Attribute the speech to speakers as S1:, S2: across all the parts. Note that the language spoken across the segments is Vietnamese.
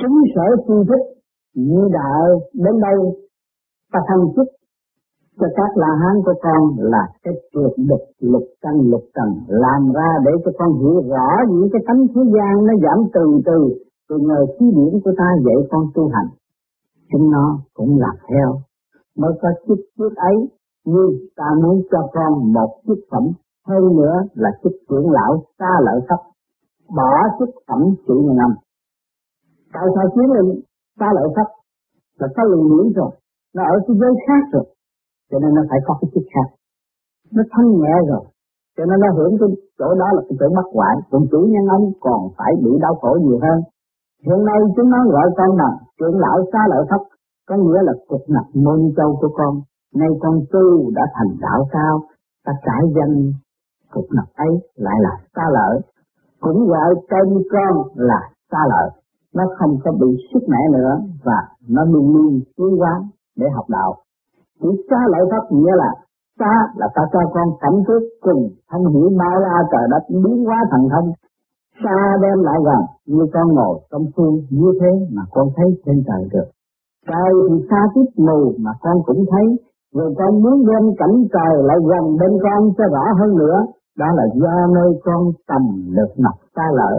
S1: chúng sở suy thích như đạo đến đây, ta thăng chức. Cho các la hán của con là cái tuyệt địch lục căn, lục trần, làm ra để cho con hiểu rõ những cái tánh thế gian nó giảm từ từ từ nhờ khí điển của ta dạy con tu hành. Chúng nó cũng làm theo. Mới có chức trước ấy nhưng ta muốn cho con một chức phẩm, hơn nữa là chức trưởng lão xa lợi thấp. Bỏ chức phẩm chủ nhân năm tại sao chiến lên xa lợi pháp là có lượng miễn rồi. Nó ở cái giới khác rồi. Cho nên nó phải có cái chức khác. Nó thanh nhẹ rồi. Cho nên nó hưởng cái chỗ đó là cái chỗ bất hoại còn chủ nhân ông còn phải bị đau khổ nhiều hơn. Hiện nay chúng nó gọi con là trưởng lão xa lợi thấp có nghĩa là cục nặc môn châu của con. Nay con tu đã thành đạo cao ta trải danh cục nặc ấy lại là xa lợi cũng gọi tên con là xa lợi nó không có bị sức mẻ nữa và nó luôn luôn tiến hóa để học đạo Chữ xa lợi pháp nghĩa là xa là ta cho con cảm thức cùng thông hiểu bao la trời đất biến hóa thần thông. Xa đem lại gần như con ngồi trong phương như thế mà con thấy trên trời được. Trời thì xa tiếp mù mà con cũng thấy, rồi con muốn đem cảnh trời lại gần bên con cho rõ hơn nữa. Đó là do nơi con tầm được mặt xa lợi.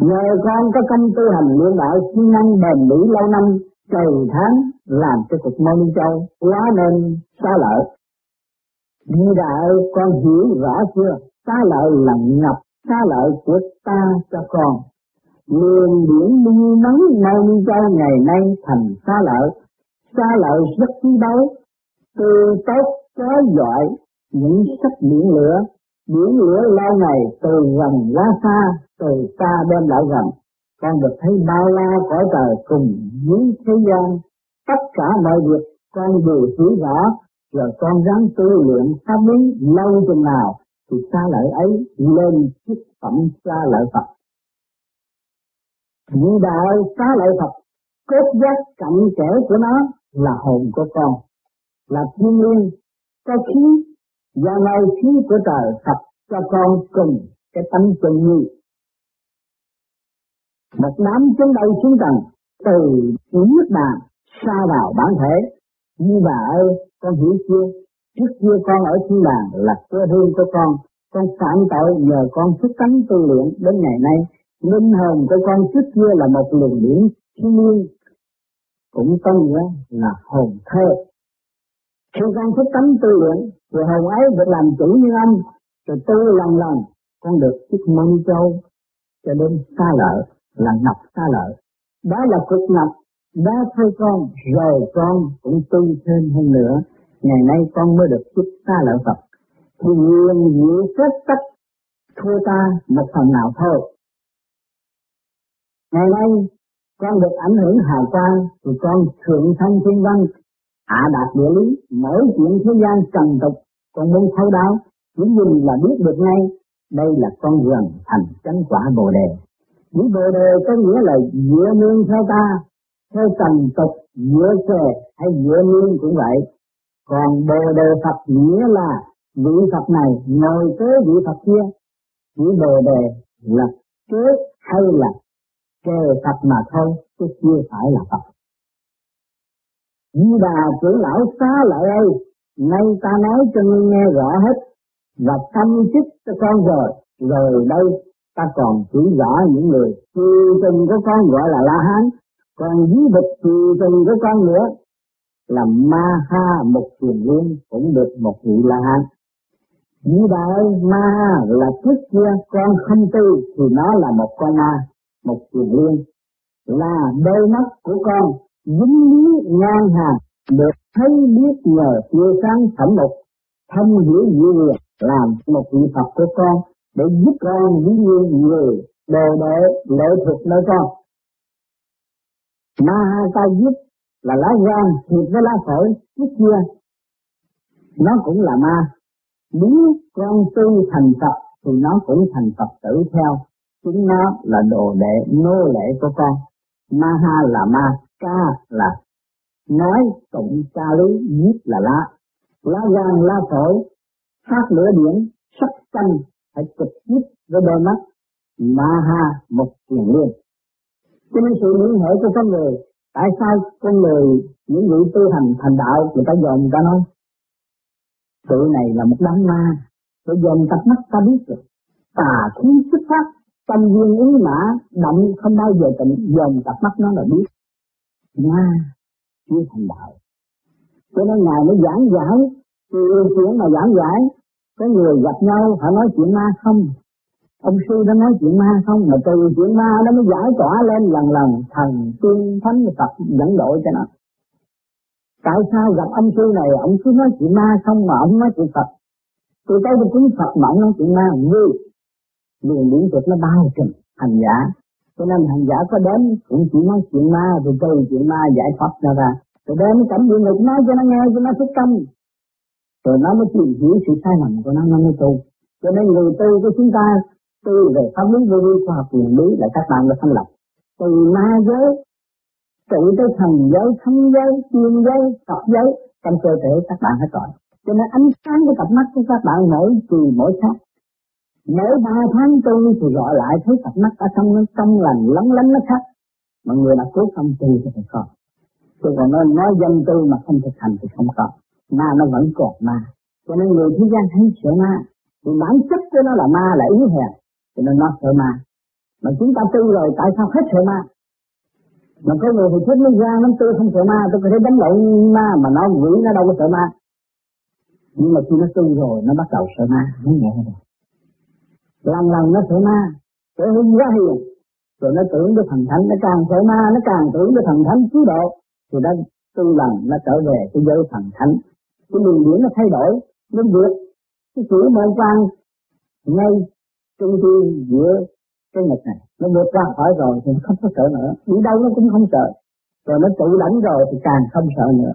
S1: Nhờ con có công tu hành luyện đạo siêng năng bền bỉ lâu năm, trời tháng làm cho cục môn châu quá nên xa lợi. Như đạo con hiểu rõ chưa? Xa lợi là ngập xa lợi của ta cho con. Liền biển lưu nắng môn châu ngày nay thành xa lợi. Xa lợi rất quý báu, từ tốt có giỏi những sắc biển lửa, biển lửa lâu này từ gần ra xa, từ xa đem lại gần. Con được thấy bao la cõi trời cùng dưới thế gian tất cả mọi việc con đều hiểu rõ rồi con ráng tu luyện pháp lý lâu chừng nào thì xa lợi ấy lên chức phẩm xa lợi Phật. Vị đạo xa lợi Phật, cốt giác cặn kẽ của nó là hồn của con, là thiên liên, có khí, và nơi khí của trời Phật cho con cùng cái tánh chân như. Một đám chúng đầu xuống trần, từ nước bàn xa vào bản thể. Như bà ơi, con hiểu chưa? Trước kia con ở thiên đàng là quê hương của con, con phạm tội nhờ con thức tánh tu luyện đến ngày nay. Linh hồn của con trước kia là một luồng điển thiên nhiên cũng có nghĩa là hồn thơ. Khi con thức tánh tư luyện, rồi hồn ấy được làm chủ như anh rồi tư lần lần, con được chiếc mân châu cho đến xa lợi, là ngập xa lợi. Đó là cực ngập, đã thôi con, rồi con cũng tu thêm hơn nữa. Ngày nay con mới được chiếc xa lợi Phật. Thì nguyện diệu kết tất thua ta một phần nào thôi. Ngày nay con được ảnh hưởng hào quang thì con thượng thanh thiên văn, hạ đạt địa lý, mỗi chuyện thế gian trần tục, còn muốn thấu đáo, chỉ nhìn là biết được ngay, đây là con đường thành chánh quả bồ đề. Những bồ đề có nghĩa là dựa nương theo ta, theo trần tục dựa xe hay dựa nương cũng vậy. Còn bồ đề Phật nghĩa là vị Phật này ngồi kế vị Phật kia. Chỉ bồ đề là kế hay là kề Phật mà thôi chứ chưa phải là Phật. Di bà trưởng lão xá lợi ơi, nay ta nói cho ngươi nghe rõ hết và tâm chức cho con rồi. Rồi đây, ta còn chỉ rõ những người từ tình của con gọi là La Hán, còn dí bịch tùy từng của con nữa là ma ha một thiền liên cũng được một vị la hán. Như đại ma là trước kia con không tư thì nó là một con ma một thiền liên là đôi mắt của con dính lý ngang hàng được thấy biết nhờ chưa sáng thẩm mục thâm hiểu dữ việc làm một vị Phật của con để giúp con ví như người đồ đệ lệ thuộc nơi con Ma ha ta giúp là lá gan thịt với lá phổi trước kia. Nó cũng là ma. Nếu con tu thành Phật thì nó cũng thành Phật tử theo. Chúng nó là đồ đệ nô lệ của con. Ma ha là ma, ca là nói tụng ca lý, giết là lá. Lá gan, lá phổi, phát lửa điện sắc canh, phải trực tiếp với đôi mắt. Ma ha một tiền luôn cho nên sự liên hệ của con người tại sao con người những vị tu hành thành đạo người ta dòm người ta nói sự này là một đám ma phải dòm tập mắt ta biết được tà khí xuất phát tâm duyên ý mã động không bao giờ tịnh dòm tập mắt nó là biết ma chưa thành đạo. Cho nên ngài mới giảng giải từ chuyện mà giảng giải. Có người gặp nhau, họ nói chuyện ma không? Ông sư đã nói chuyện ma không? Mà từ chuyện ma nó mới giải tỏa lên lần lần. Thần tiên thánh phật dẫn độ cho nó. Tại sao gặp ông sư này, ông cứ nói chuyện ma không mà ông nói chuyện phật? Tôi đây tôi cũng phật mà ông nói chuyện ma như liền điển thuật nó bao trùm hành giả cho nên hành giả có đến cũng chỉ nói chuyện ma, rồi từ chuyện ma giải thoát ra ra. Rồi đem cảnh địa ngục nói cho nó nghe, cho nó thức tâm. Rồi nó mới chịu hiểu sự sai lầm của nó nó mới tu. Cho nên người tu của chúng ta, tu về pháp lý, vô vi khoa học quyền lý, là các bạn đã thành lập. Từ ma giới trụ tới thần giới, thánh giới, tiên giới tập giới, trong cơ thể các bạn hết rồi. Cho nên ánh sáng của cặp mắt của các bạn mỗi kỳ mỗi khác mỗi ba tháng tu thì gọi lại thấy cặp mắt ở trong nó trong lành lóng lánh nó khác. Mà người đã cố không tu thì phải có. Chứ còn nó nói dân tu mà không thực hành thì không có. Ma nó vẫn còn ma. Cho nên người thế gian thấy sợ ma. Thì bản chất của nó là ma là yếu hèn, cho nên nó sợ ma. Mà chúng ta tu rồi, tại sao hết sợ ma? Mà có người thì thích nó ra, nó tư không sợ ma, tôi có thể đánh lộn ma, mà nó quỷ nó đâu có sợ ma. Nhưng mà khi nó tu rồi, nó bắt đầu sợ ma, nó nhẹ rồi lần lần nó sợ ma sợ hung quá hiền rồi nó tưởng cái thần thánh nó càng sợ ma, nó càng tưởng cái thần thánh cứu độ. Thì nó tu lần nó trở về cái giới thần thánh. Cái luồng điển nó thay đổi, nó vượt cái chữ mệnh quan ngay trung thiên giữa cái ngực này. Nó vượt ra khỏi rồi thì nó không có sợ nữa. Đi đâu nó cũng không sợ. Rồi nó tự đánh rồi thì càng không sợ nữa.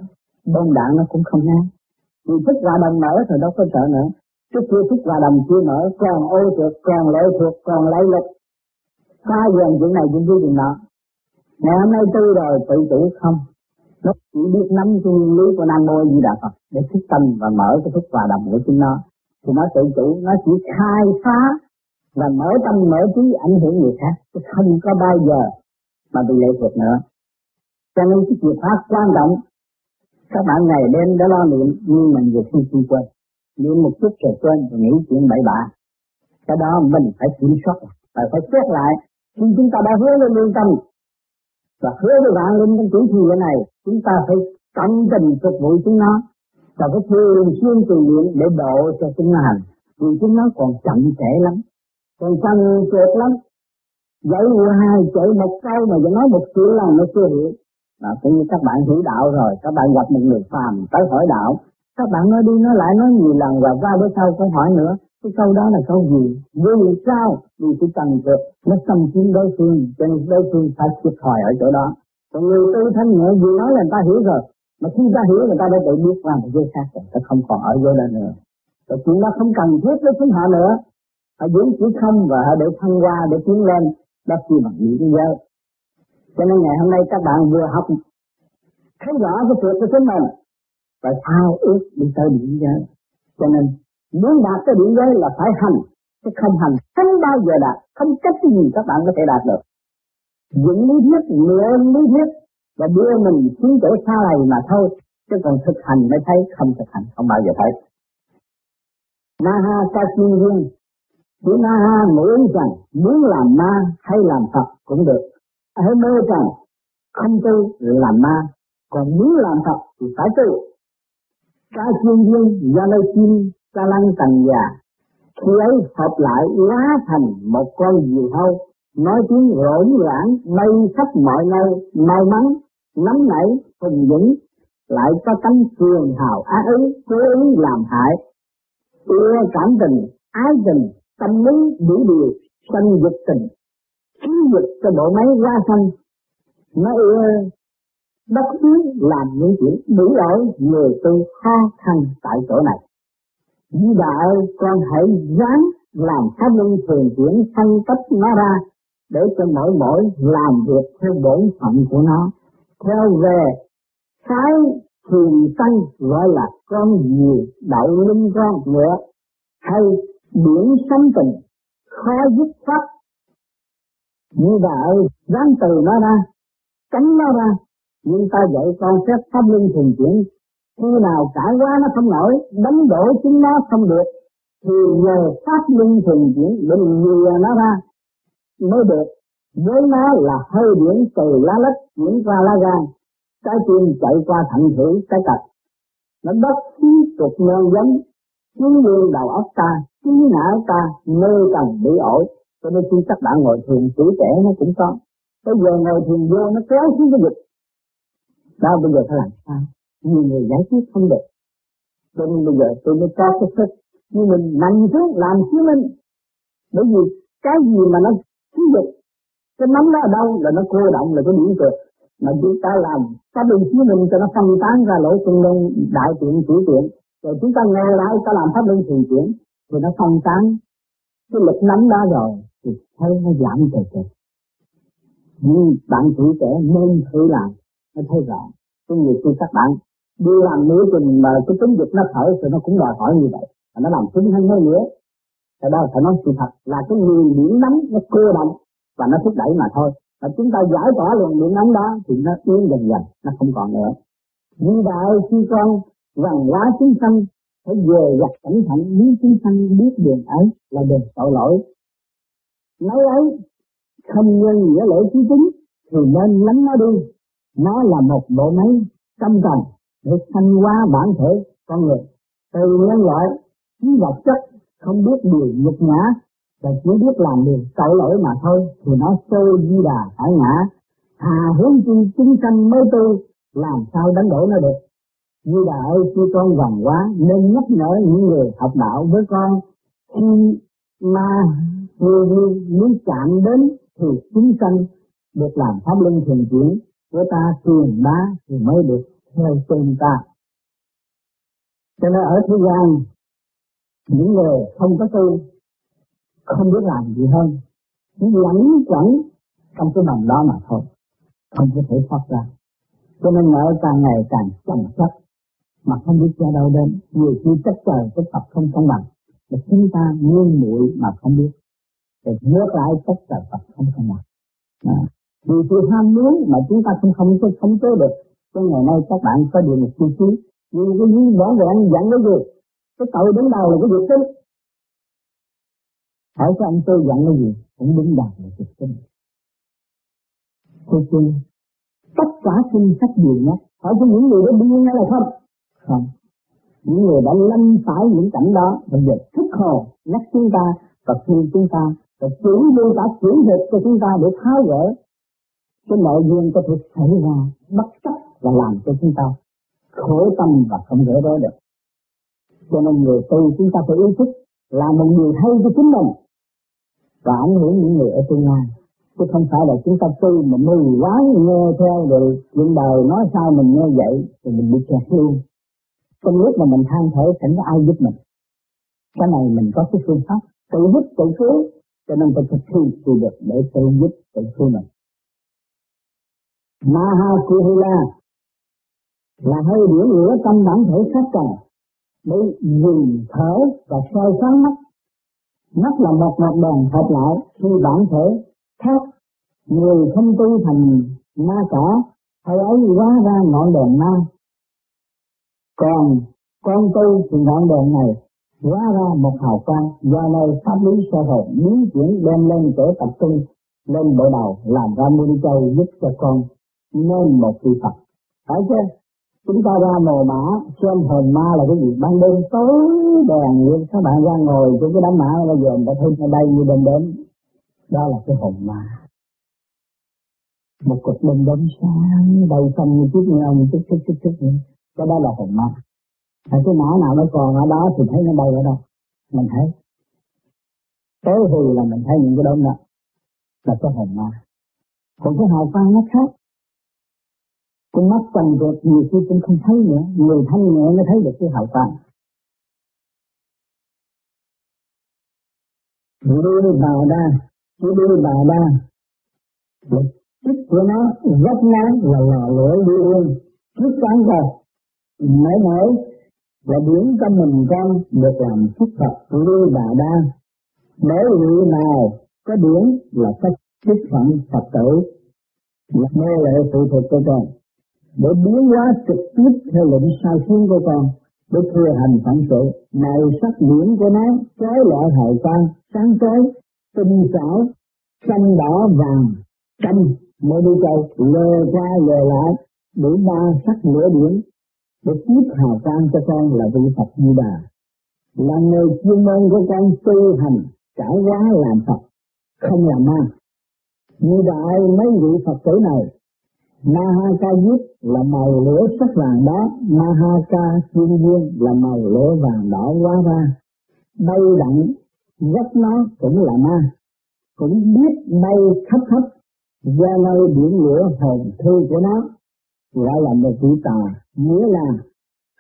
S1: Bom đạn nó cũng không nghe vì thích ra đồng mở thì đâu có sợ nữa. Chứ chưa thức hòa đồng chưa mở còn ô thuộc, còn lệ thuộc còn lấy lực ba dần chuyện này chuyện kia chuyện nọ ngày hôm nay tư rồi tự chủ không? Nó chỉ biết nắm cái nguyên lý của nam mô di đà phật để thức tâm và mở cái thức hòa đồng của chúng nó. Thì nó tự chủ nó chỉ khai phá và mở tâm mở trí ảnh hưởng người khác. Chứ không có bao giờ mà bị lệ thuộc nữa. Cho nên cái chìa khóa quan trọng các bạn ngày đêm đã lo niệm nhưng mình vừa khi quên niệm một chút rồi quên rồi nghĩ chuyện bậy bạ. Cái đó mình phải kiểm soát phải phải xét lại. Khi chúng ta đã hứa lên lương tâm và hứa với vạn linh trong chủ thị này, chúng ta phải tâm tình phục vụ chúng nó. Và phải thường xuyên từ luyện để độ cho chúng nó hành. Vì chúng nó còn chậm trễ lắm. Còn chậm trượt lắm. Dạy hai chạy một câu mà nói một chuyện là nó chưa hiểu. Mà cũng như các bạn hiểu đạo rồi, các bạn gặp một người phàm tới hỏi đạo các bạn nói đi nói lại, nói nhiều lần và qua bữa sau không hỏi nữa. Cái câu đó là câu gì? Vì sao? Vì cái tầng thực nó xâm chiếm đối phương, cho nên đối phương phải thiệt thòi ở chỗ đó. Còn người tư thanh nhẹ vừa nói là người ta hiểu rồi. Mà khi ta hiểu, người ta đã tự biết qua một giới khác rồi ta không còn ở dưới đây nữa. Rồi chuyện đó không cần thiết với chúng họ nữa. Họ giữ chỉ không và họ để thăng qua để tiến lên. Đó chỉ bằng những giới. Cho nên ngày hôm nay các bạn vừa học, thấy rõ cái chuyện của chính mình phải ao ước đi tới điểm giới. Cho nên, muốn đạt tới điểm giới là phải hành. Chứ không hành, không bao giờ đạt. Không cách gì các bạn có thể đạt được. Những lý thuyết mượn lý thuyết, và đưa mình xuống chỗ xa này mà thôi. Chứ còn thực hành mới thấy, không thực hành, không bao giờ thấy. Na ha sa chi muốn Chữ Na ha mỗi rằng, muốn làm ma hay làm Phật cũng được. Hãy mơ rằng, không tu làm ma. Còn muốn làm Phật thì phải tu ca chuyên viên do nơi chim ca lăng tầng già. Khi ấy hợp lại hóa thành một con diều hâu nói tiếng rỗn rãng bay khắp mọi nơi, may mắn nắm nảy, hùng dũng lại có tánh cường hào á ý, cố ý làm hại. Ưa cảm tình, ái tình, tâm lý đủ điều, sanh dục tình. Khí dục cho bộ máy ra xanh. nó ưa bất cứ làm những chuyện đủ lỗi người tôi khó khăn tại chỗ này. Như bà ơi con hãy ráng làm pháp luân thường chuyển phân tích nó ra để cho mỗi mỗi làm việc theo bổn phận của nó. Theo về cái thường sanh gọi là con gì đậu linh con ngựa hay biển sanh tình khó dứt pháp như bà ơi, ráng từ nó ra, tránh nó ra. Nhưng ta dạy con phép pháp luân thường chuyển. Khi nào cãi quá nó không nổi, đánh đổ chúng nó không được, thì nhờ pháp luân thường chuyển để lừa nó ra mới được. Với nó là hơi điển từ lá lách chuyển qua lá gan, trái tim chạy qua thận thủy cái cạch. Nó đốc khí trục nhân giống, chúng lương đầu óc ta, trí não ta, nơi cần bị ổi. Cho nên khi các bạn ngồi thiền tuổi trẻ nó cũng có. Bây giờ ngồi thiền vô nó kéo xuống cái dịch. Đó bây giờ phải làm sao? Nhiều người giải quyết không được. Cho nên bây giờ tôi mới có cái sức. Nhưng mình nằm xuống làm chứng minh. Bởi vì cái gì mà nó khí dịch cái nắm đó ở đâu là nó cô động là cái điểm cực mà chúng ta làm pháp luân chiếu minh cho nó phân tán ra lỗ trung luân đại tiện chủ tiện rồi chúng ta nghe lại ta làm pháp luân thường chuyển thì nó phân tán cái lực nắm đó rồi thì thấy nó giảm từ từ nhưng bạn tuổi trẻ nên thử làm nó thấy rõ cái người khi các bạn đi làm nửa tuần mà cái tính dịch nó khởi thì nó cũng đòi hỏi như vậy. Và nó làm cứng hơn hơn nữa. Cái đó phải nói sự thật là cái người điểm nắm nó cơ động và nó thúc đẩy mà thôi. Và chúng ta giải tỏa luồng điểm nóng đó thì nó yếu dần dần, nó không còn nữa. Như đại khi con rằng lá chúng sanh, phải về gặp cẩn thận muốn chúng sanh biết đường ấy là đường tội lỗi. Nói ấy không nhân nghĩa lỗi chí tính thì nên lánh nó đi nó là một bộ máy tâm trần để sanh hóa bản thể con người. Từ nhân loại, chí vật chất, không biết điều nhục nhã, và chỉ biết làm điều tội lỗi mà thôi, thì nó sơ di đà phải ngã. Hà hướng chi chúng sanh mới tư làm sao đánh đổi nó được? Như đà ơi, khi con gần quá, nên nhắc nhở những người học đạo với con khi mà người muốn chạm đến thì chúng sanh được làm pháp luân thường chuyển của ta truyền bá thì mới được theo chân ta. Cho nên ở thế gian, những người không có tu, không biết làm gì hơn. Chỉ lẫn quẩn trong cái mầm đó mà thôi, không có thể thoát ra. Cho nên nợ càng ngày càng chồng chất mà không biết cho đâu đến. Nhiều khi chất trời chất Phật không công bằng, mà chúng ta nguyên muội mà không biết. Thì ngược lại chất trời Phật không công bằng. À vì sự ham muốn mà chúng ta không không không khống chế được. Cho ngày nay các bạn có điều một chi trí nhưng cái gì rõ ràng dẫn cái gì? Cái tội đứng đầu là cái việc tính hỏi cho anh tôi dặn cái gì? Cũng đứng đầu là trực tinh tôi tin tất cả kinh sách gì nhất hỏi cho những người đó điên hay là không? Không. Những người đã lâm phải những cảnh đó, bây giờ thức hồ, nhắc chúng ta và khuyên chúng ta, và chuyển đưa cả chuyển dịch cho chúng ta để tháo gỡ cái nội duyên có thể xảy ra bất chấp và làm cho chúng ta khổ tâm và không gỡ rối được. Cho nên người tu chúng ta phải ý thức làm một điều hay cho chính mình và ảnh hưởng những người ở tương lai. Chứ không phải là chúng ta tu mà mê quá nghe theo rồi chuyện đời nói sao mình nghe vậy thì mình bị kẹt luôn. Trong lúc mà mình than thở, chẳng có ai giúp mình. Cái này mình có cái phương pháp tự giúp tự cứu, cho nên phải thực thi thì được để tự giúp tự cứu mình. Maha Kuhila là hơi điểm lửa tâm bản thể khác trần để dừng thở và soi sáng mắt. Mắt là một mặt đèn hợp lại khi bản thể khác. Người không tu thành ma cả, hay ấy hóa ra ngọn đèn ma. Còn con tu thì ngọn đèn này hóa ra một hào quang do nơi pháp lý sơ hồn biến chuyển đem lên chỗ tập trung, lên bộ đầu làm ra muôn châu giúp cho con nên một vị Phật phải chưa? Chúng ta ra mồ mã, xem hồn ma là cái gì? Ban đêm tối đèn luôn các bạn ra ngồi trong cái đám mã, bây giờ người ta thấy ở đây như đêm đến. Đó là cái hồn ma. Một cục đêm đốm sáng, đầu xong như chiếc nghe như chút chút chút chút nữa cái đó là hồn ma. Hay cái mã nào nó còn ở đó thì thấy nó bay ở đâu? Mình thấy. Tối hù là mình thấy những cái đốm đó. Là cái hồn ma. Còn cái hào quang nó khác con mắt trần vượt nhiều khi cũng không thấy nữa. Người thanh nhẹ mới thấy được cái hậu quang. Đưa bà đa cứ đưa bà đa một của nó rất ngắn là lò lửa đi luôn chút sáng rồi mới mỗi là biến cho mình con được làm phúc Phật lưu bà đa mỗi vị nào có điển là cách chức phận Phật tử. Là mê lệ phụ thuộc của con để biến hóa trực tiếp theo lệnh sai khiến của con, để thừa hành phản sự, màu sắc biển của nó trái loại hào quang, sáng chói, tinh xảo, xanh đỏ vàng canh mới đi cầu lờ qua lờ lại đủ ba sắc lửa điển để tiếp hào quang cho con là vị Phật Di Đà. Là người chuyên môn của con tu hành, trải hóa làm Phật, không làm ma. Như đại mấy vị Phật tử này Mahaka là màu lửa sắc vàng đó, Mahaka thiên Viên là màu lửa vàng đỏ quá ra. Bay đặng, gấp nó cũng là ma, cũng biết bay khắp khắp, ra nơi biển lửa hồn thư của nó, gọi là một vị tà, nghĩa là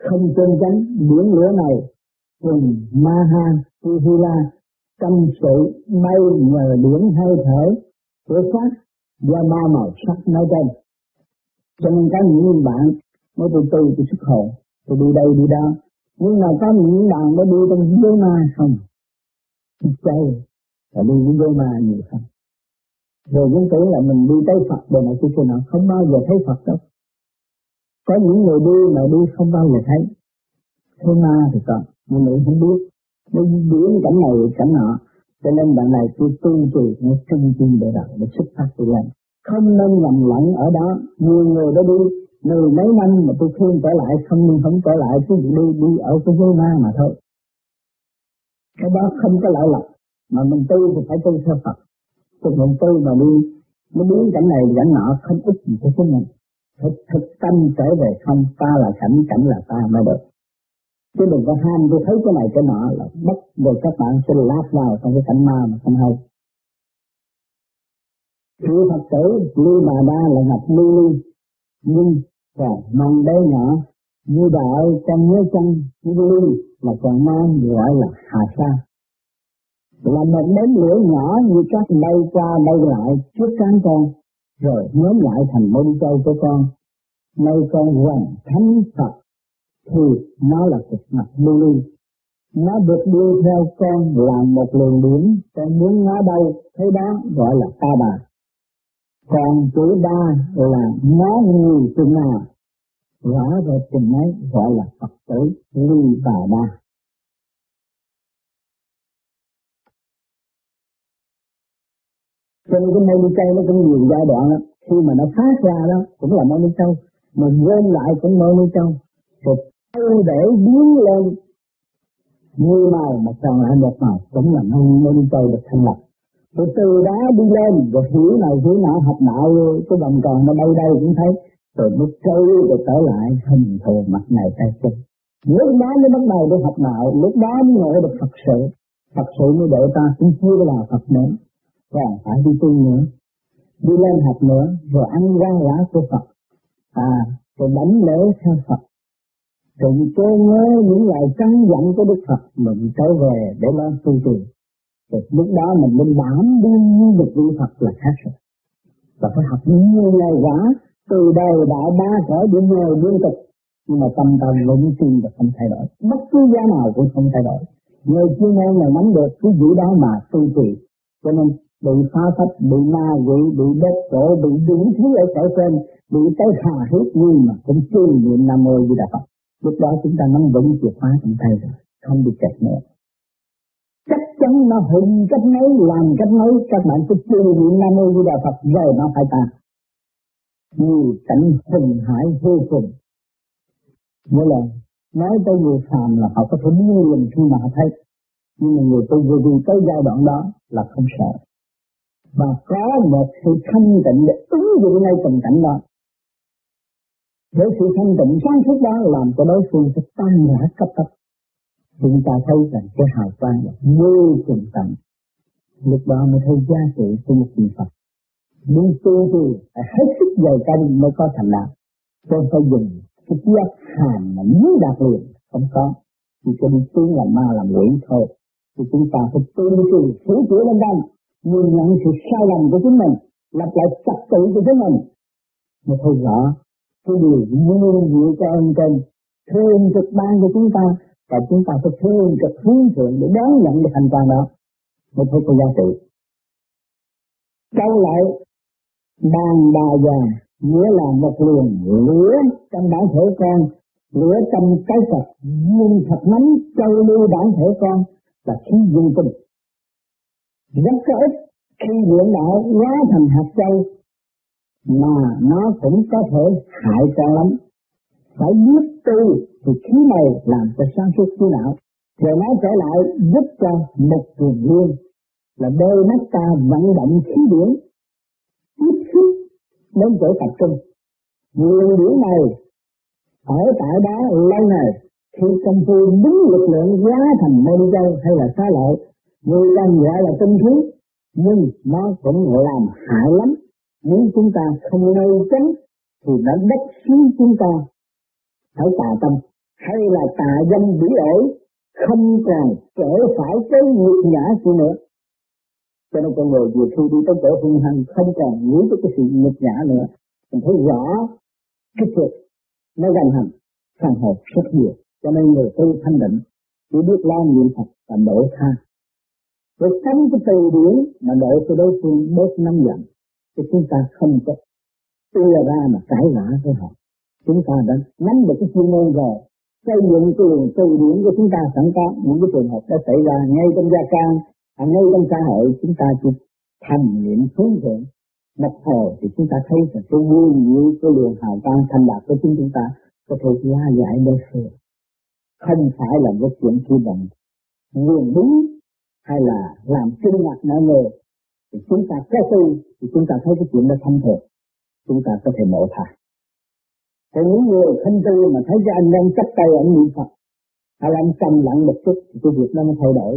S1: không chân chánh biển lửa này. Cùng Maha Tuhila tâm sự bay nhờ biển hơi thở của pháp do ma màu sắc nói trên cho nên có những bạn mới từ từ tôi xuất hồn tôi đi đây, đi đó. Nhưng mà có những bạn mới đi trong vô ma không? Chơi là đi với vô ma nhiều không? Rồi cũng tưởng là mình đi tới Phật rồi này kia nào không bao giờ thấy Phật đâu. Có những người đi mà đi không bao giờ thấy. Thấy ma thì còn nhưng mà không biết. Nó biến cảnh này cảnh nọ, cho nên bạn này tôi tu trì, nó chân chân để đạo để xuất phát từ lên không nên nhầm lẫn ở đó. Nhiều người đã đi, mười mấy năm mà tôi khuyên trở lại, không nhưng không trở lại cứ đi đi ở cái giới ma mà thôi. Cái đó không có lợi lộc mà mình tu thì phải tu theo Phật. Chứ mình tu mà đi, nó biến cảnh này cảnh nọ, không ít gì cho chúng mình. Thực thực tâm trở về không, ta là cảnh cảnh là ta mới được. Chứ đừng có ham, tôi thấy cái này, cái nọ là bất rồi các bạn sẽ lát vào trong cái cảnh ma mà không hay. Chữ Phật tử Lưu Bà Đa là ngọc lưu lưu nhưng còn mong bé nhỏ, như đạo trong nhớ chân lưu lưu mà còn mang gọi là hà sa. Là một đốm lửa nhỏ như các bay qua bay lại trước cán con, rồi nhóm lại thành môn châu của con. Nay con hoàn thánh Phật thì nó là cực ngọc lưu lưu. Nó được đưa theo con làm một luồng điểm, con muốn nó đâu, thấy đó gọi là ta bà còn chữ đa là nó người chừng nào? Rõ về chừng ấy gọi là Phật tử ly bà đa. Cho nên cái môn đi cây nó cũng nhiều giai đoạn đó. khi mà nó phát ra đó, cũng là môn đi châu mà gom lại cũng môn đi châu rồi để biến lên. Như màu mà còn lại một màu, cũng là môn đi châu được thành lập rồi từ đó đi lên, rồi hiểu này, hiểu nọ, học đạo cái vòng tròn nó đâu đây cũng thấy rồi mới trôi rồi trở lại hình thù mặt này tay chân lúc đó mới bắt đầu được học đạo, lúc đó mới ngộ được Phật sự. Phật sự mới để ta cũng chưa là Phật nữa còn phải đi tu nữa. Đi lên học nữa, rồi ăn ra quả của Phật. À rồi đánh lễ theo Phật. Rồi tôi nhớ những lời căn dặn của Đức Phật, mình trở về để lo tu trì rồi lúc đó mình nên đảm đương như một vị Phật là khác rồi. Và phải học nhiều ngày quả từ đầu đại ba cõi đến nhờ liên tục. Nhưng mà tâm tâm vững tin và không thay đổi. Bất cứ giá nào cũng không thay đổi. Người chuyên môn là nắm được cái vị đó mà tu trì. Cho nên bị phá phách, bị ma quỷ, bị đất cổ, bị đủ thứ ở sở trên, bị tới hà hết nhưng mà cũng chưa niệm Nam Mô Di Đà Phật. Lúc đó chúng ta nắm vững chìa khóa trong tay rồi, không bị kẹt nữa chắc nó hình cách mấy, làm cách mấy, các bạn cứ chưa niệm nam mô di đà phật rồi nó phải ta. Nhiều cảnh hùng hải vô cùng. Nghĩa là, nói tới người phàm là họ có thể biến liền khi mà họ thấy. Nhưng mà người tu vô vi tới giai đoạn đó là không sợ. Và có một sự thanh tịnh để ứng dụng ngay tình cảnh đó. Với sự thanh tịnh sáng suốt đó làm cho đối phương sẽ tan rã cấp tốc chúng ta thấy rằng cái hào quang là vô cùng tận. Lúc đó mới thấy giá trị của một vị Phật. Muốn tu thì phải hết sức dày canh mới có thành đạo không phải dùng cái giác hàm mà muốn đạt liền. Không có. Chỉ đi tu làm ma làm quỷ thôi. Thì chúng ta phải tu trì sửa chữa lên đây. Nhìn nhận sự sai lầm của chính mình lập lại trật tự của chính mình. Mà thấy rõ cái điều nguyên diệu cho ơn trên. Thương trực ban của chúng ta và chúng ta phải thương trực hướng thượng để đón nhận được hành quả đó. Mới thấy có giá trị câu lại bàn bà già, nghĩa là một luồng lửa trong bản thể con, lửa trong cái Phật dương thật nắm châu lưu bản thể con là khí dương tinh. Rất có ích khi luyện đạo hóa thành hạt châu mà nó cũng có thể hại con lắm. Phải biết tu thì khí này làm cho sáng suốt trí não. Rồi nó trở lại, giúp cho một trường liên là đôi mắt ta vận động khí điển, tiếp xúc đến chỗ tập trung. Nguồn điển này, ở tại đó lâu ngày, khi công phu đúng lực lượng hóa thành môn châu hay là xá lợi, người ta gọi là tinh khí, nhưng nó cũng làm hại lắm. Nếu chúng ta không nơi tránh thì nó đắc xuống chúng ta phải tà tâm hay là tà danh bỉ ổi, không còn trở phải cái nhục nhã gì nữa. Cho nên con người vừa khi đi tới chỗ hung hăng, không còn nghĩ tới cái sự nhục nhã nữa. Mình thấy rõ cái thực nó gần hành sang hồn rất nhiều. Cho nên người tu thanh định chỉ biết lo niệm Phật và độ tha. Rồi tránh cái từ điển mà độ cho đối phương bớt năm giận, thì chúng ta không có ưa ra mà cãi vã với họ. Chúng ta đã nắm được cái chuyên môn rồi xây dựng cái luồng từ điển của chúng ta sẵn có. Những cái trường hợp đã xảy ra ngay trong gia can à, ngay trong xã hội chúng ta chỉ thành niệm hướng thượng. Một hồi thì chúng ta thấy rằng cái vui như cái luồng hào quang thành đạt của chúng chúng ta có thể hóa giải đối phương không phải là một chuyện khi bằng nguồn đúng hay là làm kinh ngạc mọi người. Thì chúng ta có tu thì chúng ta thấy cái chuyện đó thông thường. Chúng ta có thể mở thả còn những người thanh tư mà thấy cái anh đang chấp tay anh niệm Phật, hay là anh trầm lặng một chút, thì cái việc nó mới thay đổi.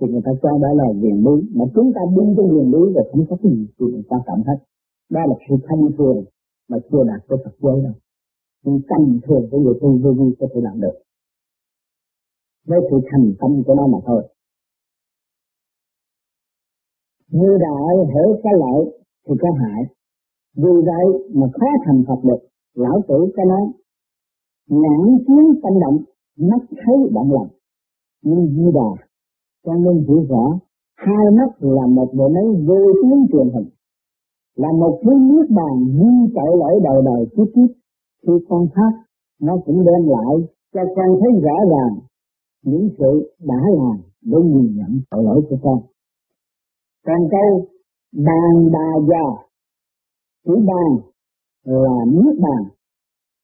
S1: Thì người ta cho đó là quyền lý mà chúng ta đi trong quyền lý là không có cái gì thì người ta cảm hết đó là sự thanh thường mà chưa đạt tới Phật giới đâu. Nhưng tâm thường của người tu vô vi có thể làm được. Với sự thành tâm của nó mà thôi. Như đại hiểu cái lợi thì có hại. Vì vậy mà khó thành Phật được lão tử có nói nhãn kiến tâm động, mắt thấy động lòng. Nhưng di đà, con nên hiểu rõ, hai mắt là một bộ máy vô tuyến truyền hình, là một thứ nước bàn di chạy lỗi đầu đời kiếp kiếp. Khi con khác nó cũng đem lại cho con thấy rõ ràng những sự đã làm để nhìn nhận tội lỗi của con. Còn câu bàn bà già chữ bàn là nước bàn.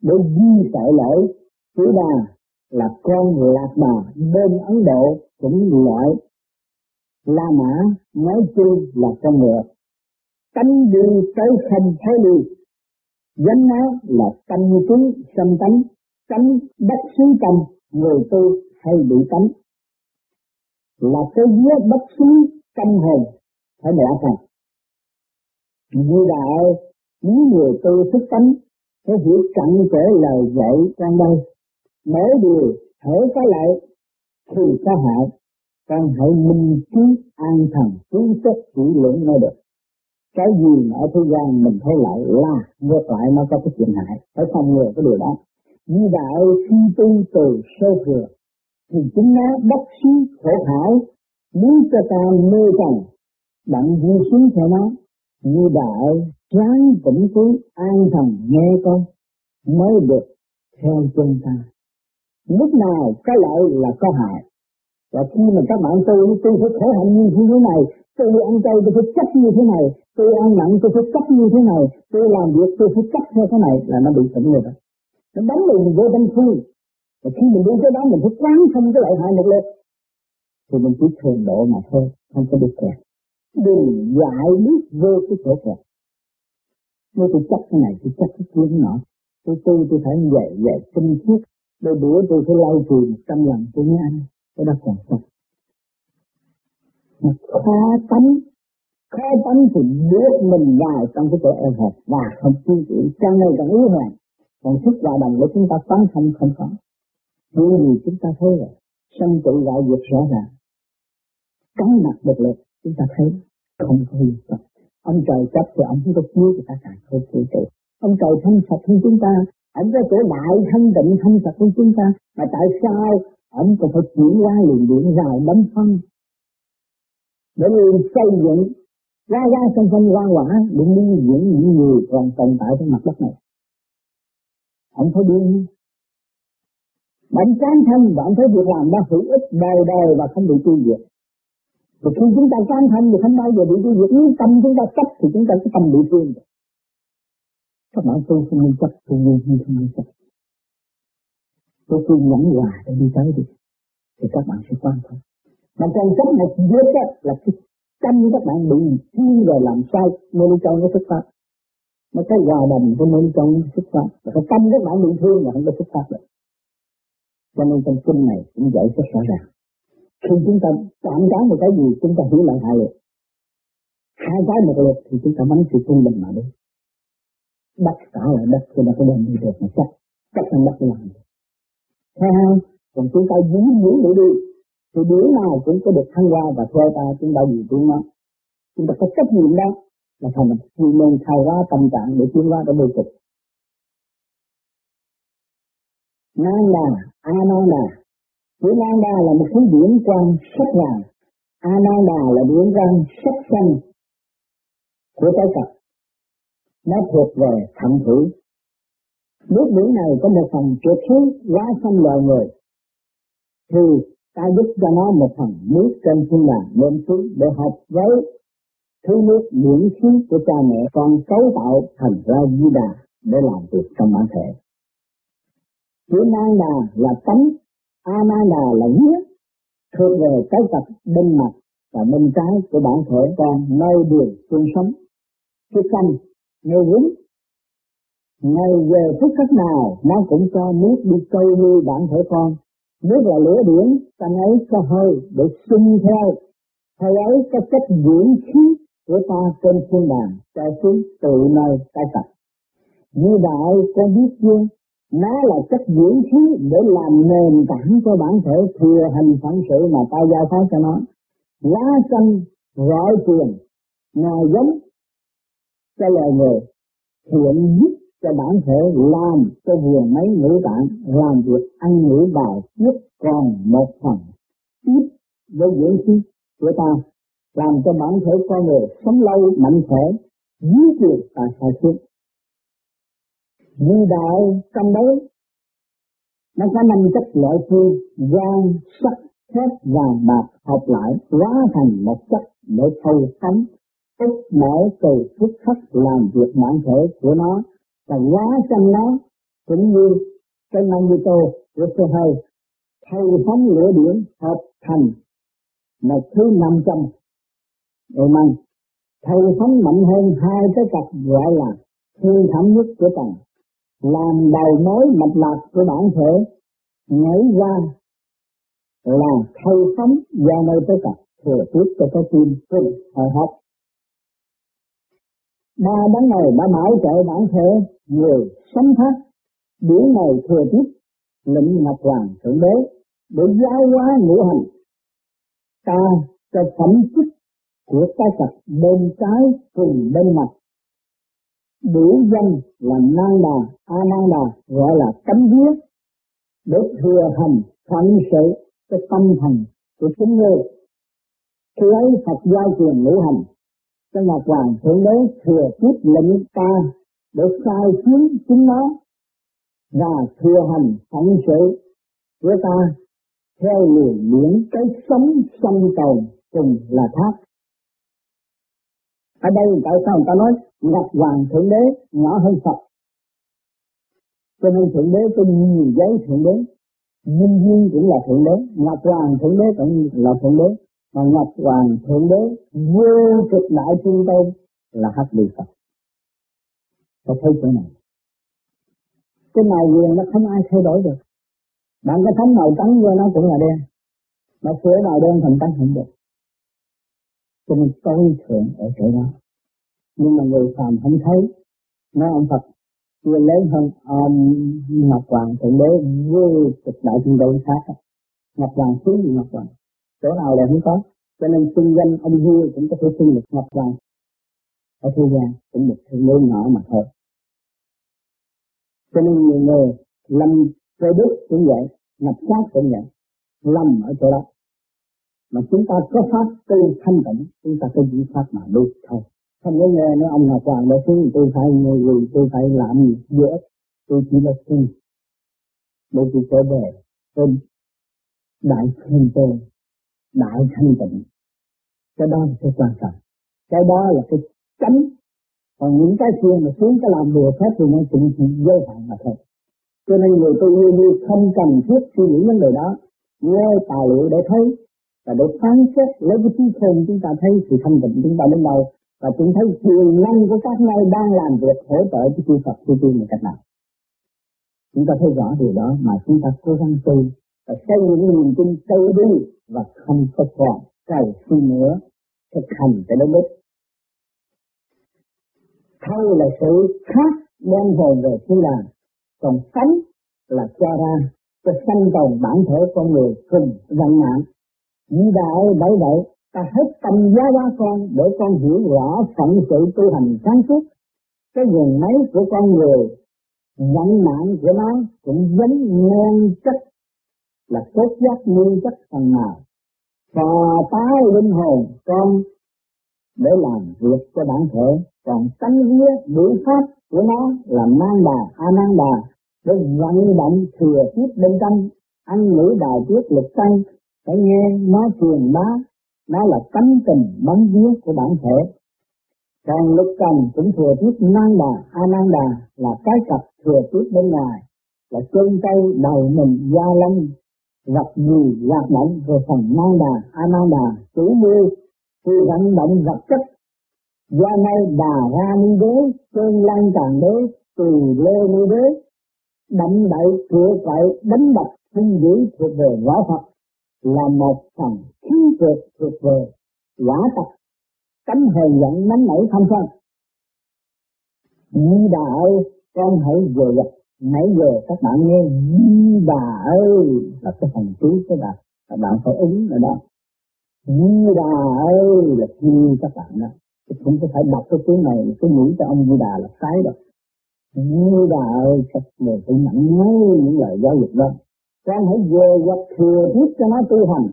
S1: Để di tội lỗi chữ bà là con lạc bà, bên Ấn Độ cũng loại La Mã, nói chung là con ngựa tánh đi tới không thấy đi. Dánh nó là tâm chúng xâm tánh tánh bất xứ tâm, người tu hay bị tánh. Là cái vía bất xứ tâm hồn, phải bỏ thành như đạo những người tu thức tánh phải hiểu cặn kẽ lời dạy trong đây. Mỗi điều hãy có lợi, thì có hại. Con hãy minh trí an thần kiến xét chỉ lưỡng mới được. Cái gì mà ở thế gian mình thấy lại là ngược lại nó có cái chuyện hại. Phải phòng ngừa cái điều đó. Như đạo khi tu từ sơ thừa, thì chúng nó bất xí, khổ hải muốn cho ta mê trần đặng vui xuống theo nó. Như đạo ráng tĩnh trí an thần nghe con, mới được theo chân ta. Lúc nào có lợi là có hại. Và khi mà các bạn tu tôi phải khổ hạnh như thế này tôi ăn chay tôi phải chấp như thế này tôi ăn mặn tôi phải chấp như thế này tôi làm việc tôi phải chấp theo thế này là nó bị tỉnh rồi. Đó nó đánh mình vô tâm phương và khi mình đi tới đó, mình phải quán thông cái lợi hại một lượt thì mình chỉ thường độ mà thôi, không có được kẹt. Đừng dại biết vô cái chỗ kẹt nếu tôi chắc cái này tôi chắc cái kia nọ. Tôi tu tôi phải dạy dạy tinh khiết đôi bữa tôi phải lau chùi một trăm lần tôi mới ăn tôi đã còn sạch mà khó tánh khó tánh thì biết mình vào trong cái chỗ eo hẹp và không tin tưởng, trong này càng yếu hèn còn sức hòa đồng của chúng ta tấn không không có. Như gì chúng ta thấy rồi sân tự gọi việc rõ ràng. Cắn mặt được lực chúng ta thấy không có gì ông trời chấp thì ông không có chiếu thì ta càng không chịu trụ ông trời thanh sạch hơn chúng ta ông có chỗ đại thanh định thanh sạch hơn chúng ta, mà tại sao ông còn phải chuyển qua liền điện rào bấm phân? Để luôn xây dựng, ra ra trong phân hoa quả để nuôi dưỡng những người còn tồn tại trên mặt đất này. Ông phải điên bệnh chán thân và ông thấy việc làm đó hữu ích đời đời và không bị tiêu diệt thì khi chúng ta can thân thì không bao giờ bị tiêu diệt nếu tâm chúng ta chấp thì chúng ta sẽ tâm bị thương. Các bạn tu không nên chấp, tu vô như không nên chấp. Tôi tu nhẫn hòa để đi tới đi thì các bạn sẽ quan thông mà còn chấp một giết là cái tâm các bạn bị thiên rồi làm sai mô ni châu nó xuất phát. Mà cái hòa đồng của mô ni châu nó xuất phát. Và cái tâm các bạn bị thương là không có xuất phát được. Cho nên trong kinh này cũng dạy rất rõ ràng khi chúng ta chạm trán một cái gì chúng ta hiểu lại hai lượt hai cái một lượt thì chúng ta bắn sự trung bình mà đi. Đất cả là đất thì nó có đem đi được mà chắc. Chắc là đất làm thấy không còn chúng ta dính dính để đi. Thì đứa nào cũng có được thăng hoa và thuê ta chúng ta gì cũng nó. Chúng ta có trách nhiệm đó là thành chuyên môn thay ra tâm trạng để tiến hóa cái vô cực Nang Đà, Nan Đà. Chữ Ananda là một thứ điển quan sắc vàng. Ananda là điển quan sắc xanh của trái Phật. Nó thuộc về thận thủy. Nước biển này có một phần tuyệt xuống quá xâm loài người. Thì ta giúp cho nó một phần nước trên thiên đàng lên xuống để hợp với thứ nước miễn khí của cha mẹ con cấu tạo thành ra di đà để làm việc trong bản thể chữ nan đà là tánh Ananda là huyết thuộc về cái tập bên mặt và bên trái của bản thể con nơi đường xương sống. Cái xanh ngay vững ngày về phút khắc nào, nó cũng cho nước đi câu nuôi bản thể con. Nước là lửa điển tăng ấy có hơi để xung theo. Hơi ấy có chất dưỡng khí của ta trên thiên đàng, cho xuống tự nơi cái tập. Như đại có biết chưa? Nó là chất dưỡng khí để làm nền tảng cho bản thể thừa hành phản sự mà ta giao phó cho nó. Lá xanh rọi tiền ngài giống cho loài người, thiện giúp cho bản thể, làm cho vườn mấy ngũ tạng, làm việc ăn ngủ bài trước còn một phần. Tiếp với dưỡng khí của ta, làm cho bản thể con người sống lâu, mạnh khỏe dưới quyền và sai trước vì đạo trong đấy nó có năm chất loại phương, gan, sắc, thép vàng bạc hợp lại, hóa thành một chất để thâu thấm tức mở từ phút khắc làm việc bản thể của nó và hóa trong nó, cũng như cái năng như tô của xe hơi, thâu phóng lửa điển hợp thành một thứ năm trăm. Để mang thâu phóng mạnh hơn hai cái cặp gọi là thương thẩm nhất của tầng làm đầu mối mạch lạc của bản thể, nhảy ra là thay sống do nơi tới cặp, thừa tiếp cho cái tim cùng hồi hộp ba đấng này đã bảo trợ bản thể người sống thác điển này thừa tiếp, lĩnh ngọc hoàng thượng đế, để giáo hóa ngũ hành. Ta cho phẩm chất của cái cặp bên trái cùng bên mặt đủ danh là năng đà, a năng đà, gọi là tấm huyết để thừa hành phận sự, cái tâm hành của chúng người khi ấy Phật gia truyền ngũ hành cho Ngọc Hoàng Thượng Đế thừa tiếp lệnh ta để sai khiến chúng nó và thừa hành phận sự của ta theo luồng điển cái sống sông tồn cùng là thác. Ở đây tại sao người ta nói Ngọc Hoàng Thượng Đế nhỏ hơn Phật? Cho nên thượng đế có nhiều giấy thượng đế, nhân viên cũng là thượng đế, ngọc hoàng thượng đế cũng là thượng đế, mà ngọc hoàng thượng đế vô cực đại trung tôn là hắc địa phật. Có thấy chỗ này. Cái màu quyền nó không ai thay đổi được. Bạn có thấm màu trắng vô nó cũng là đen, mà sửa màu đen thành trắng không được cho nên tối thượng ở chỗ đó. Nhưng mà người phàm không thấy. Nói ông Phật chưa lớn hơn ông Ngọc Hoàng Thượng Đế vô cực đại thiên đô khác Ngọc Hoàng xuống gì Ngọc Hoàng. Chỗ nào là không có. Cho nên xưng danh ông vua cũng có thể xưng được Ngọc Hoàng. Ở thế gian cũng một thứ mới nhỏ mà thôi. Cho nên nhiều người lâm cơ đức cũng vậy nhập sát cũng vậy, lâm ở chỗ đó mà chúng ta có pháp tu thanh tịnh, chúng ta có những pháp mà đúng thôi. Không có nghe nói ông Ngọc hoàng đã xuống tôi phải ngồi gì tôi phải làm gì giữa tôi chỉ là tu. Để tôi trở về trên đại thiên tôn đại thanh tịnh. Cái đó là cái quan trọng. Cái đó là cái chánh. Còn những cái kia mà xuống cái làm bừa phép thì nó cũng chỉ giới hạn mà thôi. Cho nên người tôi yêu như không cần thiết suy nghĩ vấn đề đó. Nghe tài liệu để thấy và để phán xét lấy cái trí khôn chúng ta thấy sự thanh tịnh chúng ta đến đâu, và chúng thấy quyền năng của các nơi đang làm việc hỗ trợ cho chư Phật chư tiên một cách nào. Chúng ta thấy rõ điều đó mà chúng ta cố gắng tu và xây những niềm tin sâu đi và không có còn cầu xin nữa thực hành cho đến đích thâu là sự khác đem hồn về thiên đàng, còn sánh là cho ra cho sanh tồn bản thể con người cùng vận mạng. Vì đạo bởi vậy, ta hết tâm giá hóa con để con hiểu rõ phận sự tu hành sáng suốt. Cái nguồn máy của con người, vận nạn của nó cũng giống nguyên chất, là tốt giác nguyên chất phần nào. Và tái linh hồn con để làm việc cho bản thể, còn tánh nghĩa biểu pháp của nó là mang đà, a nan đà, để vận động thừa tiếp bên trong, ăn ngữ đà tiết lực tăng phải nghe nó truyền bá, nó là tánh tình bóng vía của bản thể. Còn lục trần cũng thừa tiếp năng đà a năng đà là cái cặp thừa tiếp bên ngoài, là chân tay đầu mình da lông, gặp gì hoạt động về phần năng đà a năng đà chủ mưu, khi vận động vật chất. Do nay đà ra ni đế cơn lan tràn đế, từ lê ni đế, đậm đậy cửa cậy, đánh đập sinh dữ thuộc về võ Phật là một phần khí tuyệt thuộc về quả tập cấm hờn giận nóng nảy không phân như Đà ơi, con hãy về gặp nãy giờ các bạn nghe như Đà ơi. Là cái phần chú các bạn các bạn phải ứng ở đó. Như Đà ơi. Là kêu các bạn đó không có phải đọc cái tiếng này, cái nghĩ cho ông như Đà là sai đâu như Đà ơi các người phải nhận nhớ những lời giáo dục đó con hãy về gặp thừa thiết cho nó tu hành.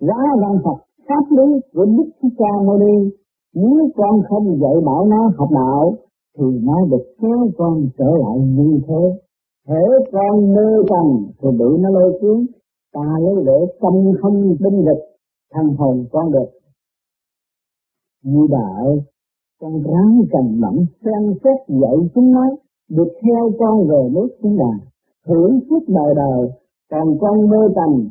S1: Giá văn Phật pháp lý của Đức Thích Ca Mâu Ni. Nếu con không dạy bảo nó học đạo, thì nó được kéo con trở lại như thế. Thể con mê cần thì bị nó lôi cuốn, ta lấy để tâm không binh địch thằng hồn con được. Như đạo, con ráng cần mẫn xem xét dạy chúng nó, được theo con về nước chúng đà hưởng phúc đời đời còn con mê tầm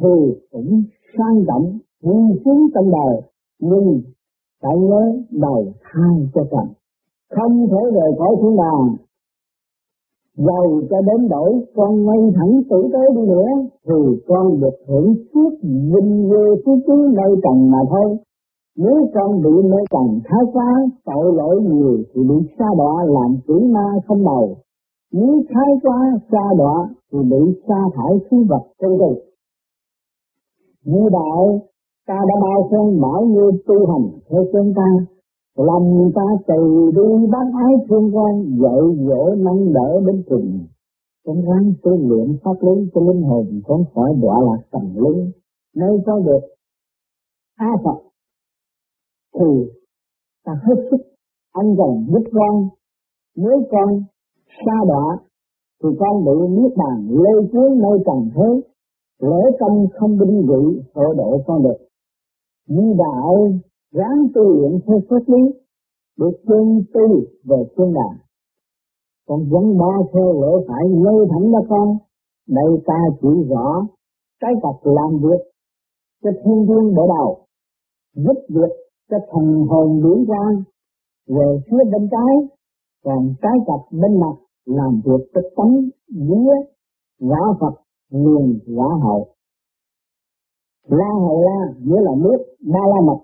S1: thì cũng sang trọng vui sướng trong đời, nhưng phải nhớ đầu thai cho trần không thể rời khỏi thiên đàng dầu cho đến đổi, con ngay thẳng tử tế đi nữa, thì con được hưởng suốt vinh quê phú quý nơi trần mà thôi. Nếu con bị mê trần thái quá tội lỗi nhiều thì bị sa đọa làm quỷ ma không đầu. Nếu thái quá, sa đọa thì bị sa thải khí vật trong đời như đạo, ta đã bao phen bảo như tu hành theo chúng ta. Lòng ta từ đi bác ái thương quan, dạy dỗ nâng đỡ đến cùng. Con ráng tu luyện pháp lý cho linh hồn con khỏi đọa lạc tầm linh nếu có được a Phật, thì ta hết sức anh dành giúp con nếu con xa đọa thì con bị niết bàn lê cuốn nơi trần thế, lễ công không binh vị hộ độ con được. Như đạo, ráng tu luyện theo pháp lý, được chân tu về thiên đàng con vẫn ba theo lễ phải nơi thẳng đó con, đây ta chỉ rõ, cái tập làm việc cho thiên viên đỡ đầu, giúp việc cho thần hồn biến quan về phía bên trái, còn trái cặp bên mặt làm việc cho tánh vía ngã Phật liền ngã hậu La hậu la nghĩa là nước, ba la mật.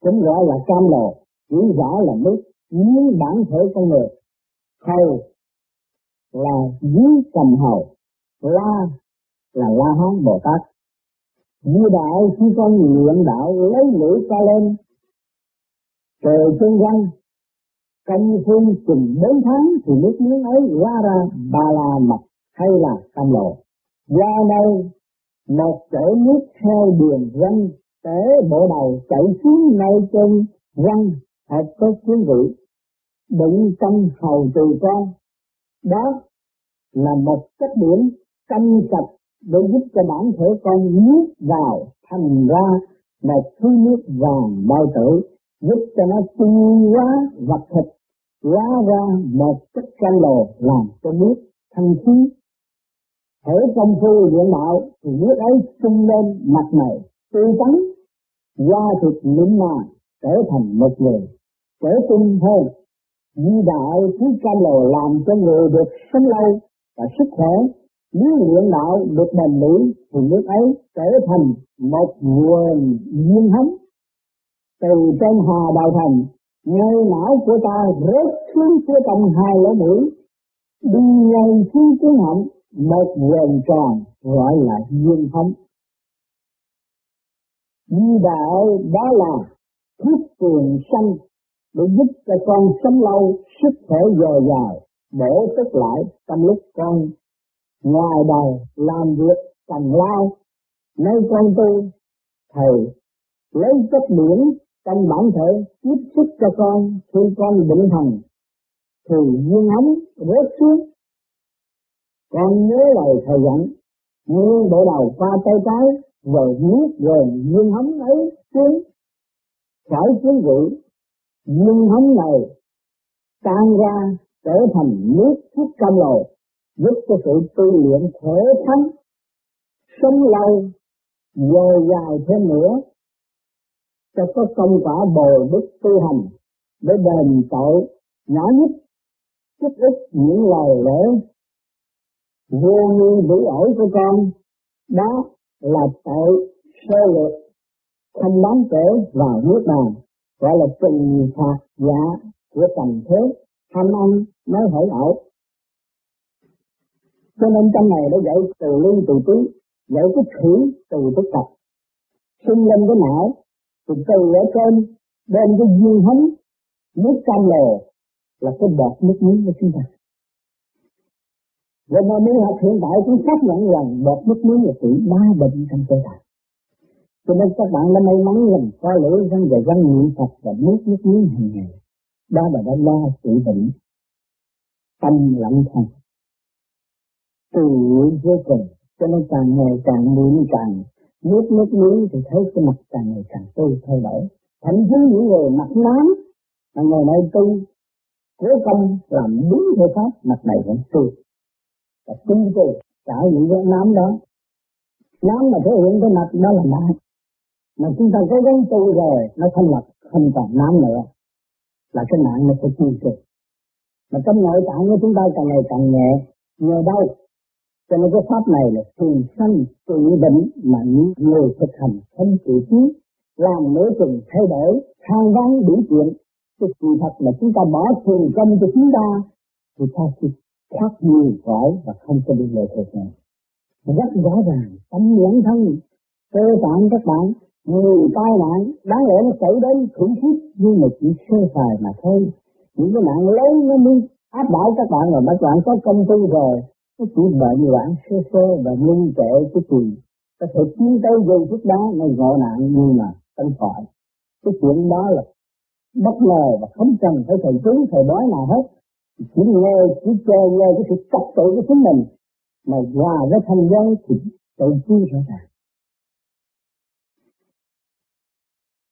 S1: Cũng gọi là cam lồ chỉ rõ là nước dưới bản thể con người. Hầu là dưới cầm hầu, la là la hán bồ tát. Như đạo khi con luyện đạo lấy lưỡi ca lên, trời chân văn công phu chừng bốn tháng thì nước miếng ấy ra ra ba la mật hay là cam lồ qua đây, một chỗ nước theo đường răng tế bộ đầu chạy xuống nơi trên răng hợp có quý vị. Đựng trong hầu từ con đó là một cách điểm canh sạch để giúp cho bản thể con nuốt vào thành ra một thứ nước vàng bao tử, giúp cho nó tiêu hóa vật thịt hóa ra một chất canh lồ làm cho nước thanh khí. Thể công phu luyện đạo thì nước ấy sung lên mặt mày, tươi tắn. Da thịt mịn màng, trở thành một người trở tinh hơn. Di đạo thứ cam lồ làm cho người được sống lâu và sức khỏe. Nếu luyện đạo được bền bỉ, thì nước ấy trở thành một nguồn duyên hống. Từ trên hà đạo thành ngay não của ta rớt xuống phía trong hai lỗ mũi. Đi ngay xuống tiếng họng một vòng tròn gọi là duyên hống Di đạo đó là thuốc tiền sanh để giúp cho con sống lâu, sức khỏe dồi dào, để tức lại trong lúc con ngoài đời làm việc cần lao, nơi con tu, thầy lấy chất điển trong bản thể tiếp xúc cho con, khi con định thần, thì duyên ấm rớt xuống. Con nhớ lời thầy dặn nhưng bộ đầu qua tay trái rồi nuốt rồi duyên hấm ấy xuống. Khỏi xuống vị duyên hấm này tan ra, trở thành nước thuốc cam lồ giúp cho sự tu luyện khỏe thánh sống lâu, dồi dài thêm nữa sẽ có công quả bồi đức tu hành để đền tội nhỏ nhất chút ít những lời lẽ vô nghi đủ ổi của con. Đó là tội sơ lược, không đáng kể vào nước bàn gọi là trừng phạt dạ của tầm thế. Tham ăn nói hỏi ẩu cho nên trong này đã dạy từ ly từ tứ dạy cái thủy từ cái tập sinh lên cái não thì từ ở trên đem cái duyên hấn nước cam lồ là cái bọt nước miếng của chúng ta và mà mới học hiện tại cũng xác nhận rằng bọt nước miếng là sự ba bệnh trong cơ thể. Cho nên các bạn đã may mắn rằng có lễ răng và răng miệng Phật và nước nước miếng hàng ngày. Đó là đã lo sự bệnh. Tâm lặng thần. Từ nguyện vô cùng. Cho nên càng ngày càng niệm càng nước nước miếng thì thấy cái mặt càng ngày càng tươi, thay đổi. Thậm chí những người mặt nám, mà ngày nay tu cố công làm đúng theo pháp, mặt này vẫn tươi. Và tu tu trả những cái nám đó. Nám mà thể hiện cái mặt đó là nám. Mà chúng ta cố gắng tu rồi, nó thanh lập không còn nám nữa. Là cái nạn nó sẽ tiêu cực. Mà trong nội tạng của chúng ta càng ngày càng nhẹ. Nhờ đâu? Cho nên cái pháp này là thường sanh tự định mà những người thực hành không tự trí, làm nửa chừng thay đổi, than vắng đủ chuyện cái sự thật là chúng ta bỏ thường công cho chúng ta, thì ta sẽ thoát nhiều cõi và không có bị lệ thuộc này rất rõ ràng, tâm lẫn thân, cơ bản các bạn, người tai nạn đáng lẽ nó xảy đến khủng khiếp, nhưng mà chỉ sơ sài mà thôi. Những cái nạn lớn nó mới áp đảo các bạn rồi các bạn có công tư rồi cái chuyện bệnh loạn sơ sơ và ngưng trệ cái tiền có thể tiến tới giây phút đó nó ngộ nạn nhưng mà tân khỏi cái chuyện đó là bất ngờ và không cần phải thầy tướng thầy bói nào hết. Chỉ nghe, chỉ cho nghe cái sự tập tự của chính mình. Mà hòa với thanh giới thì tự chi rõ ràng.